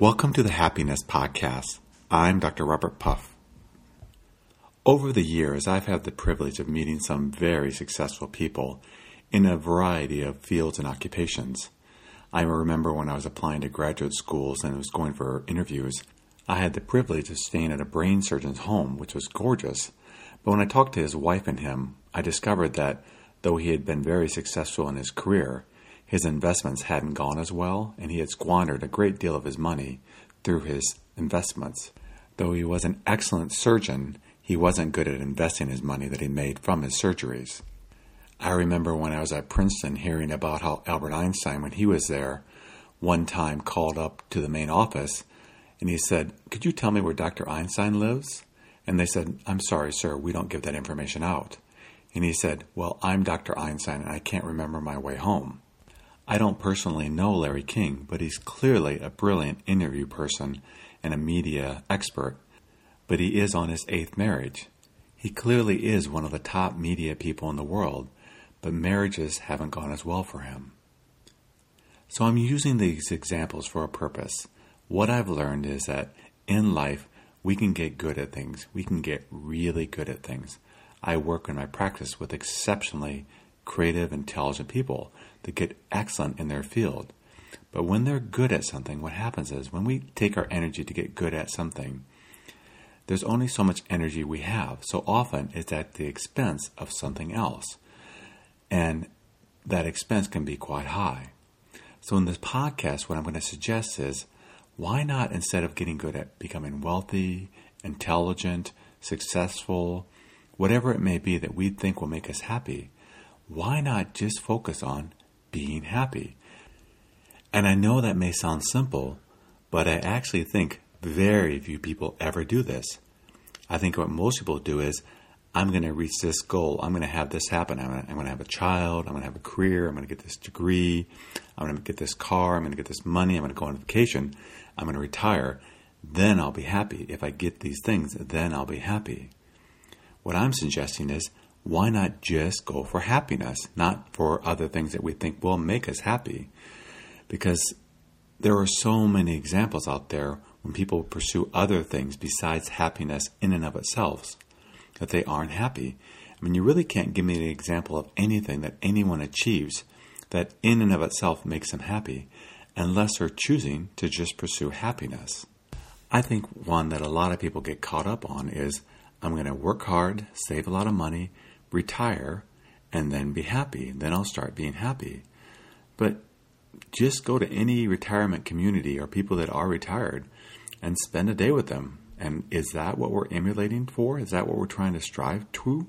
Welcome to the Happiness Podcast. I'm Dr. Robert Puff. Over the years, I've had the privilege of meeting some very successful people in a variety of fields and occupations. I remember when I was applying to graduate schools and was going for interviews, I had the privilege of staying at a brain surgeon's home, which was gorgeous. But when I talked to his wife and him, I discovered that though he had been very successful in his career, his investments hadn't gone as well, and he had squandered a great deal of his money through his investments. Though he was an excellent surgeon, he wasn't good at investing his money that he made from his surgeries. I remember when I was at Princeton hearing about how Albert Einstein, when he was there, one time called up to the main office and he said, Could you tell me where Dr. Einstein lives? And they said, I'm sorry, sir, we don't give that information out. And he said, Well, I'm Dr. Einstein and I can't remember my way home. I don't personally know Larry King, but he's clearly a brilliant interview person and a media expert. But he is on his eighth marriage. He clearly is one of the top media people in the world, but marriages haven't gone as well for him. So I'm using these examples for a purpose. What I've learned is that in life, we can get good at things. We can get really good at things. I work in my practice with exceptionally creative, intelligent people that get excellent in their field. But when they're good at something, what happens is when we take our energy to get good at something, there's only so much energy we have. So often it's at the expense of something else. And that expense can be quite high. So in this podcast, what I'm going to suggest is why not, instead of getting good at becoming wealthy, intelligent, successful, whatever it may be that we think will make us happy, why not just focus on being happy? And I know that may sound simple, but I actually think very few people ever do this. I think what most people do is, I'm going to reach this goal. I'm going to have this happen. I'm going, to, have a child. I'm going to have a career. I'm going to get this degree. I'm going to get this car. I'm going to get this money. I'm going to go on vacation. I'm going to retire. Then I'll be happy. If I get these things, then I'll be happy. What I'm suggesting is why not just go for happiness, not for other things that we think will make us happy? Because there are so many examples out there when people pursue other things besides happiness in and of itself that they aren't happy. I mean, you really can't give me an example of anything that anyone achieves that in and of itself makes them happy unless they're choosing to just pursue happiness. I think one that a lot of people get caught up on is I'm going to work hard, save a lot of money, retire, and then be happy. Then I'll start being happy. But just go to any retirement community or people that are retired and spend a day with them. And is that what we're emulating for? Is that what we're trying to strive to?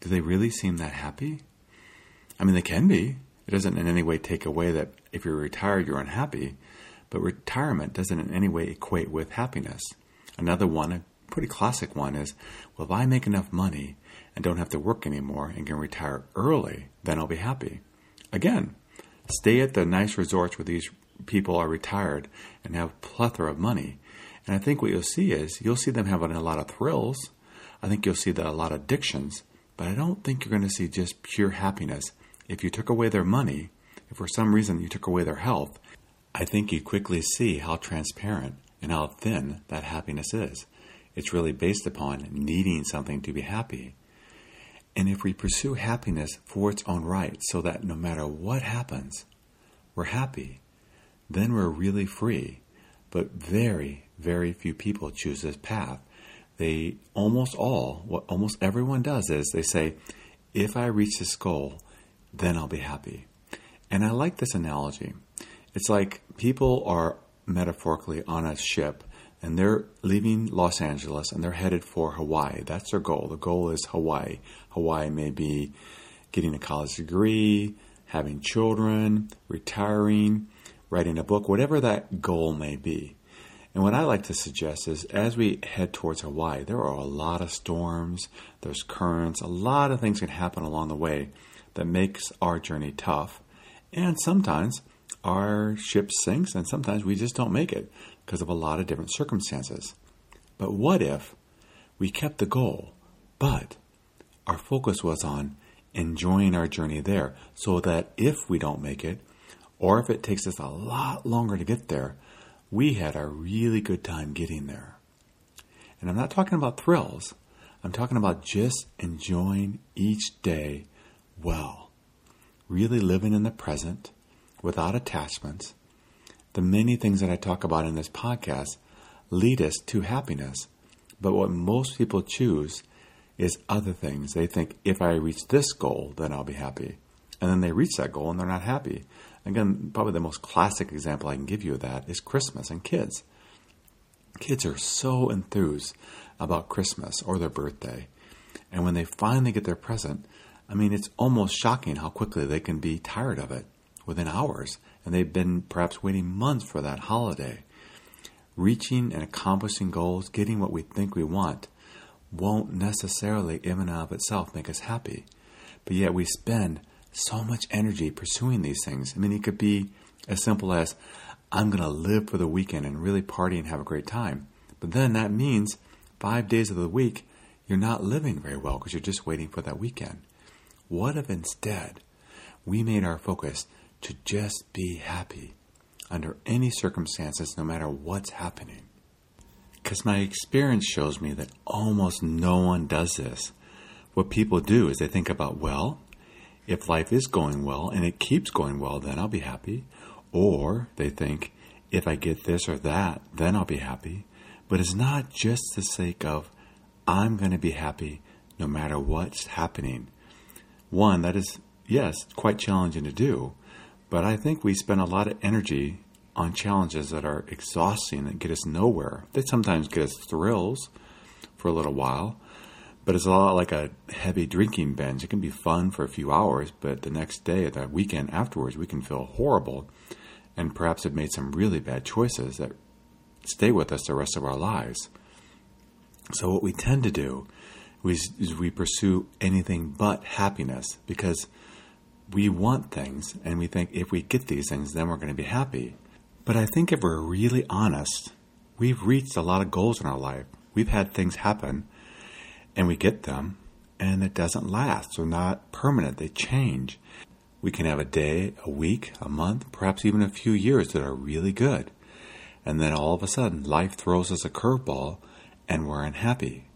Do they really seem that happy? I mean, they can be. It doesn't in any way take away that if you're retired, you're unhappy. But retirement doesn't in any way equate with happiness. Another one, a pretty classic one, is well, if I make enough money and don't have to work anymore and can retire early, then I'll be happy. Again, stay at the nice resorts where these people are retired and have plethora of money. And I think what you'll see is you'll see them having a lot of thrills. I think you'll see that a lot of addictions, but I don't think you're going to see just pure happiness. If you took away their money, if for some reason you took away their health, I think you quickly see how transparent and how thin that happiness is. It's really based upon needing something to be happy. And if we pursue happiness for its own right, so that no matter what happens, we're happy, then we're really free. But very, very few people choose this path. They almost all, what almost everyone does is they say, if I reach this goal, then I'll be happy. And I like this analogy. It's like people are metaphorically on a ship and they're leaving Los Angeles and they're headed for Hawaii. That's their goal. The goal is Hawaii. Hawaii may be getting a college degree, having children, retiring, writing a book, whatever that goal may be. And what I like to suggest is as we head towards Hawaii, there are a lot of storms, there's currents, a lot of things can happen along the way that makes our journey tough. And sometimes our ship sinks and sometimes we just don't make it because of a lot of different circumstances. But what if we kept the goal, but our focus was on enjoying our journey there so that if we don't make it, or if it takes us a lot longer to get there, we had a really good time getting there. And I'm not talking about thrills. I'm talking about just enjoying each day well, really living in the present without attachments. The many things that I talk about in this podcast lead us to happiness. But what most people choose is other things. They think if I reach this goal, then I'll be happy. And then they reach that goal and they're not happy. Again, probably the most classic example I can give you of that is Christmas and kids. Kids are so enthused about Christmas or their birthday. And when they finally get their present, I mean, it's almost shocking how quickly they can be tired of it within hours. And they've been perhaps waiting months for that holiday. Reaching and accomplishing goals, getting what we think we want, won't necessarily in and of itself make us happy. But yet we spend so much energy pursuing these things. I mean, it could be as simple as I'm going to live for the weekend and really party and have a great time. But then that means five days of the week, you're not living very well because you're just waiting for that weekend. What if instead we made our focus to just be happy under any circumstances, no matter what's happening? Because my experience shows me that almost no one does this. What people do is they think about, well, if life is going well and it keeps going well, then I'll be happy. Or they think, if I get this or that, then I'll be happy. But it's not just the sake of, I'm going to be happy no matter what's happening. One, that is, yes, quite challenging to do. But I think we spend a lot of energy on challenges that are exhausting and get us nowhere. They sometimes get us thrills for a little while, but it's a lot like a heavy drinking binge. It can be fun for a few hours, but the next day, the weekend afterwards, we can feel horrible and perhaps have made some really bad choices that stay with us the rest of our lives. So, what we tend to do is we pursue anything but happiness because we want things and we think if we get these things, then we're going to be happy. But I think if we're really honest, we've reached a lot of goals in our life. We've had things happen and we get them and it doesn't last. They're not permanent, they change. We can have a day, a week, a month, perhaps even a few years that are really good. And then all of a sudden, life throws us a curveball and we're unhappy.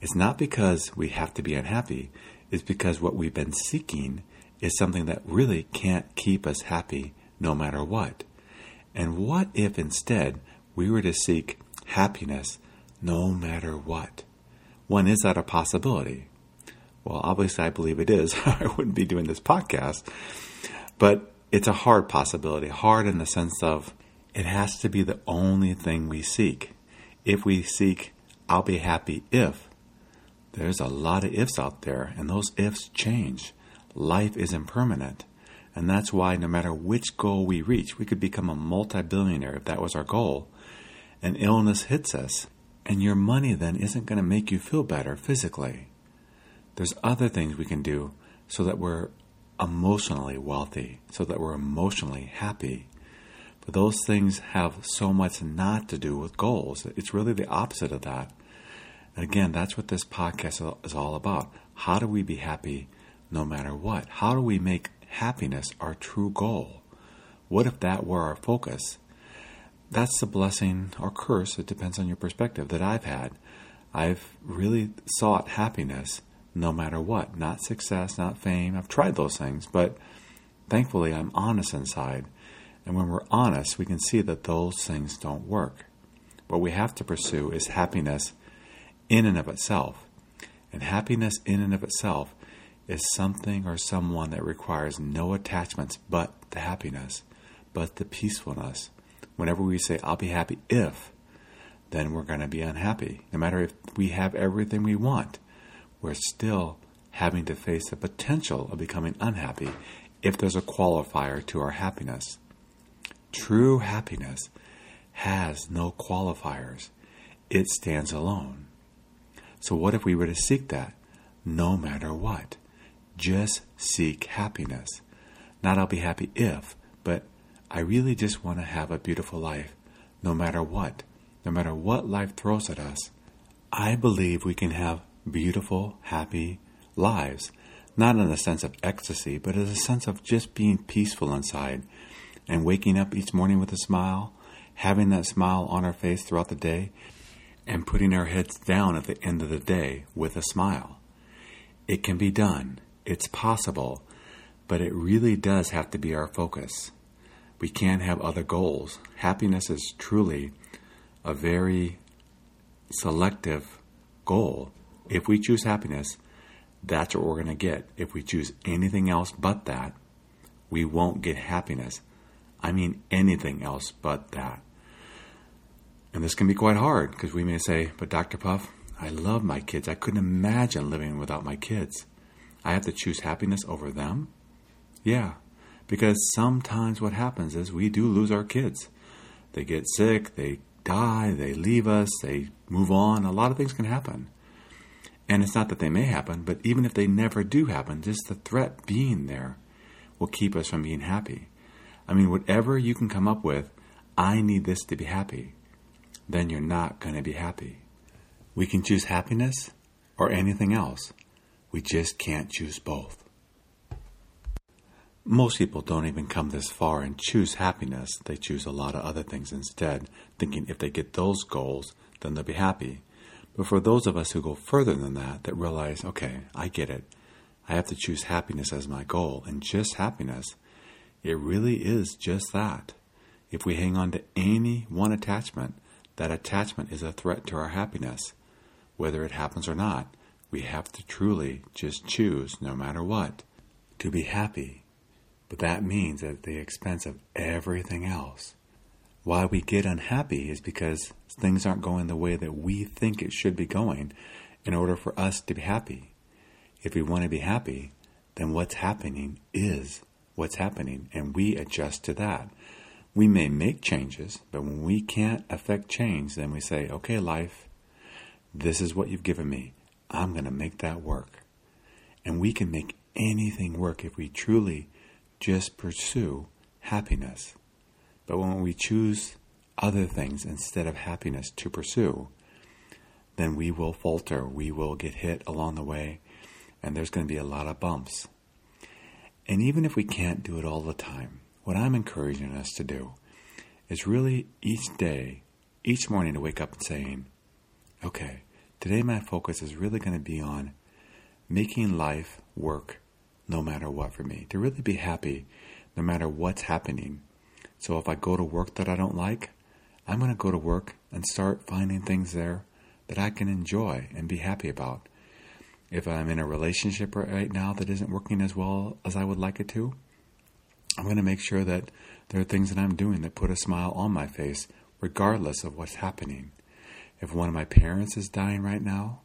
It's not because we have to be unhappy, it's because what we've been seeking is something that really can't keep us happy no matter what. And what if instead we were to seek happiness no matter what? One, is that a possibility? Well, obviously, I believe it is. I wouldn't be doing this podcast. But it's a hard possibility. Hard in the sense of it has to be the only thing we seek. If we seek, I'll be happy if, there's a lot of ifs out there, and those ifs change. Life is impermanent. And that's why no matter which goal we reach, we could become a multi billionaire if that was our goal. An illness hits us, and your money then isn't going to make you feel better physically. There's other things we can do so that we're emotionally wealthy, so that we're emotionally happy. But those things have so much not to do with goals. It's really the opposite of that. And again, that's what this podcast is all about. How do we be happy no matter what? How do we make happiness our true goal? What if that were our focus? That's the blessing or curse, it depends on your perspective, that I've had. I've really sought happiness no matter what. Not success, not fame. I've tried those things, but thankfully I'm honest inside. And when we're honest, we can see that those things don't work. What we have to pursue is happiness in and of itself. And happiness in and of itself is something or someone that requires no attachments but the happiness, but the peacefulness. Whenever we say, I'll be happy if, then we're going to be unhappy. No matter if we have everything we want, we're still having to face the potential of becoming unhappy if there's a qualifier to our happiness. True happiness has no qualifiers, it stands alone. So, what if we were to seek that no matter what? Just seek happiness. Not I'll be happy if, but I really just want to have a beautiful life no matter what. No matter what life throws at us, I believe we can have beautiful, happy lives. Not in the sense of ecstasy, but in the sense of just being peaceful inside and waking up each morning with a smile, having that smile on our face throughout the day, and putting our heads down at the end of the day with a smile. It can be done, it's possible, but it really does have to be our focus. We can't have other goals. Happiness is truly a very selective goal. If we choose happiness, that's what we're going to get. If we choose anything else but that, we won't get happiness. I mean, anything else but that. And this can be quite hard because we may say, but Dr. Puff, I love my kids. I couldn't imagine living without my kids. I have to choose happiness over them? Yeah, because sometimes what happens is we do lose our kids. They get sick, they die, they leave us, they move on. A lot of things can happen. And it's not that they may happen, but even if they never do happen, just the threat being there will keep us from being happy. I mean, whatever you can come up with, I need this to be happy, then you're not going to be happy. We can choose happiness or anything else. We just can't choose both. Most people don't even come this far and choose happiness. They choose a lot of other things instead, thinking if they get those goals, then they'll be happy. But for those of us who go further than that, that realize, okay, I get it. I have to choose happiness as my goal, and just happiness, it really is just that. If we hang on to any one attachment, that attachment is a threat to our happiness. Whether it happens or not, we have to truly just choose, no matter what, to be happy. But that means at the expense of everything else. Why we get unhappy is because things aren't going the way that we think it should be going in order for us to be happy. If we want to be happy, then what's happening is what's happening, and we adjust to that. We may make changes, but when we can't affect change, then we say, okay, life, this is what you've given me. I'm going to make that work. And we can make anything work if we truly just pursue happiness. But when we choose other things instead of happiness to pursue, then we will falter, we will get hit along the way, and there's going to be a lot of bumps. And even if we can't do it all the time, what I'm encouraging us to do is really each day, each morning to wake up and saying, okay, today my focus is really going to be on making life work no matter what for me, to really be happy no matter what's happening. So if I go to work that I don't like, I'm going to go to work and start finding things there that I can enjoy and be happy about. If I'm in a relationship right now that isn't working as well as I would like it to, I'm going to make sure that there are things that I'm doing that put a smile on my face, regardless of what's happening. If one of my parents is dying right now,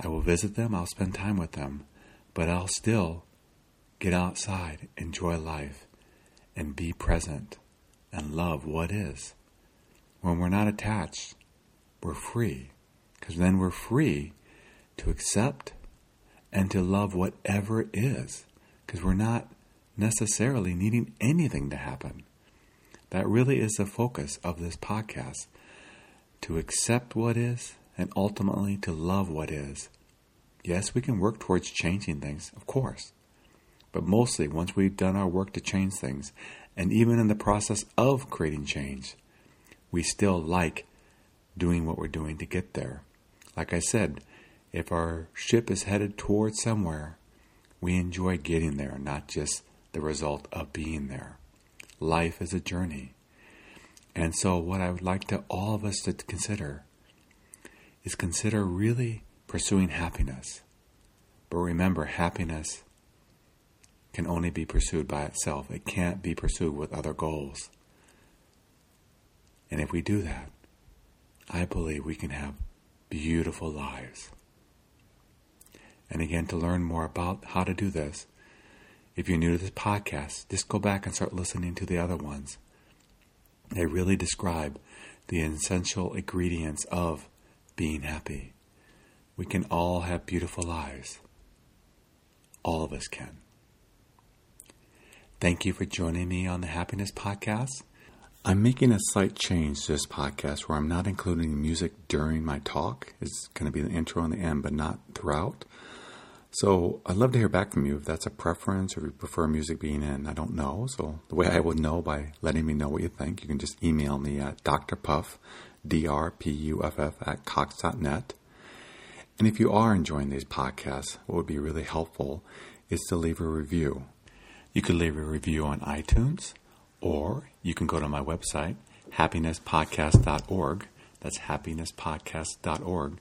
I will visit them, I'll spend time with them, but I'll still get outside, enjoy life, and be present and love what is. When we're not attached, we're free, because then we're free to accept and to love whatever is, because we're not necessarily needing anything to happen. That really is the focus of this podcast to accept what is and ultimately to love what is. Yes, we can work towards changing things, of course. But mostly, once we've done our work to change things, and even in the process of creating change, we still like doing what we're doing to get there. Like I said, if our ship is headed towards somewhere, we enjoy getting there, not just the result of being there. Life is a journey. And so, what I would like to all of us to consider is consider really pursuing happiness. But remember, happiness can only be pursued by itself. It can't be pursued with other goals. And if we do that, I believe we can have beautiful lives. And again, to learn more about how to do this, if you're new to this podcast, just go back and start listening to the other ones. They really describe the essential ingredients of being happy. We can all have beautiful lives. All of us can. Thank you for joining me on the Happiness Podcast. I'm making a slight change to this podcast where I'm not including music during my talk. It's going to be the intro and the end, but not throughout. So I'd love to hear back from you if that's a preference or you prefer music being in. I don't know. So the way I would know by letting me know what you think, you can just email me at drpuff, D-R-P-U-F-F at cox.net. And if you are enjoying these podcasts, what would be really helpful is to leave a review. You could leave a review on iTunes or you can go to my website, happinesspodcast.org. That's happinesspodcast.org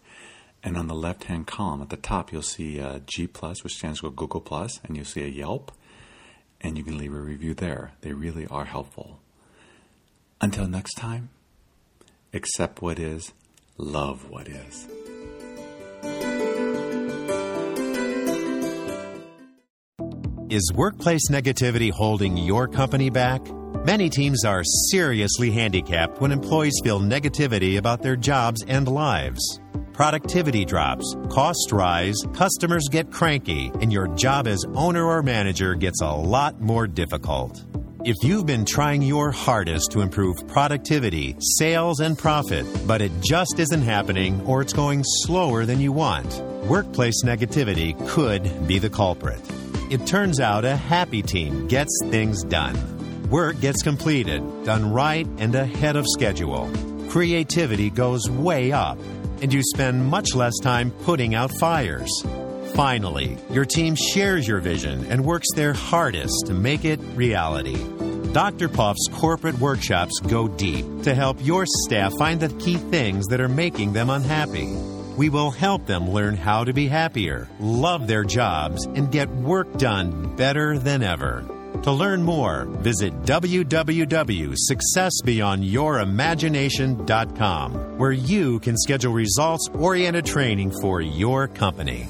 and on the left hand column at the top, you'll see a G, which stands for Google, and you'll see a Yelp, and you can leave a review there. They really are helpful. Until next time, accept what is, love what is. Is workplace negativity holding your company back? Many teams are seriously handicapped when employees feel negativity about their jobs and lives productivity drops, costs rise, customers get cranky, and your job as owner or manager gets a lot more difficult. If you've been trying your hardest to improve productivity, sales, and profit, but it just isn't happening or it's going slower than you want, workplace negativity could be the culprit. It turns out a happy team gets things done. Work gets completed, done right, and ahead of schedule. Creativity goes way up and you spend much less time putting out fires. Finally, your team shares your vision and works their hardest to make it reality. Dr. Puff's corporate workshops go deep to help your staff find the key things that are making them unhappy. We will help them learn how to be happier, love their jobs, and get work done better than ever. To learn more, visit www.successbeyondyourimaginationcom where you can schedule results oriented training for your company.